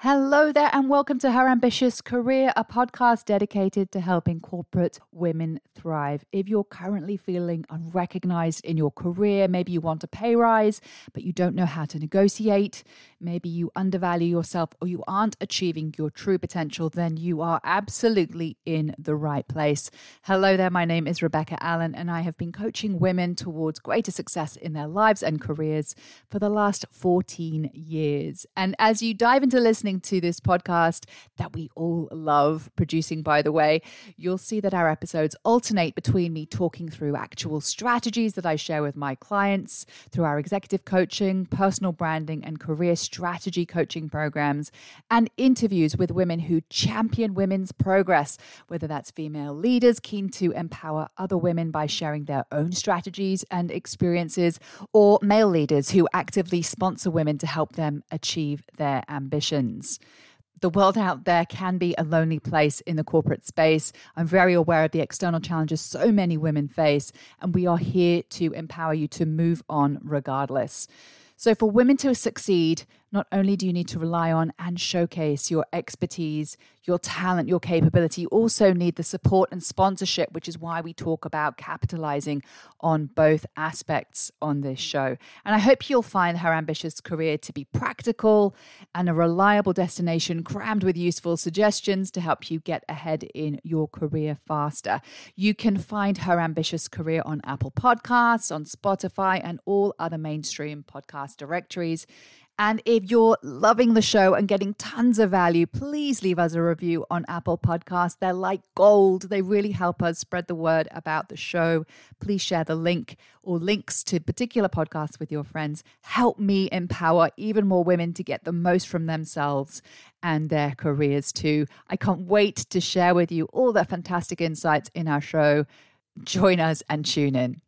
Hello there, and welcome to Her Ambitious Career, a podcast dedicated to helping corporate women thrive. If you're currently feeling unrecognized in your career, maybe you want a pay rise, but you don't know how to negotiate, maybe you undervalue yourself, or you aren't achieving your true potential, then you are absolutely in the right place. Hello there, my name is Rebecca Allen, and I have been coaching women towards greater success in their lives and careers for the last 14 years. And as you dive into listening, listening to this podcast that we all love producing, by the way, you'll see that our episodes alternate between me talking through actual strategies that I share with my clients through our executive coaching, personal branding, and career strategy coaching programs, and interviews with women who champion women's progress, whether that's female leaders keen to empower other women by sharing their own strategies and experiences, or male leaders who actively sponsor women to help them achieve their ambitions The world out there can be a lonely place in the corporate space. I'm very aware of the external challenges so many women face, and we are here to empower you to move on regardless. So, for women to succeed, not only do you need to rely on and showcase your expertise, your talent, your capability, you also need the support and sponsorship, which is why we talk about capitalizing on both aspects on this show. And I hope you'll find her ambitious career to be practical and a reliable destination crammed with useful suggestions to help you get ahead in your career faster. You can find her ambitious career on Apple Podcasts, on Spotify, and all other mainstream podcast directories. And if you're loving the show and getting tons of value, please leave us a review on Apple Podcasts. They're like gold. They really help us spread the word about the show. Please share the link or links to particular podcasts with your friends. Help me empower even more women to get the most from themselves and their careers too. I can't wait to share with you all the fantastic insights in our show. Join us and tune in.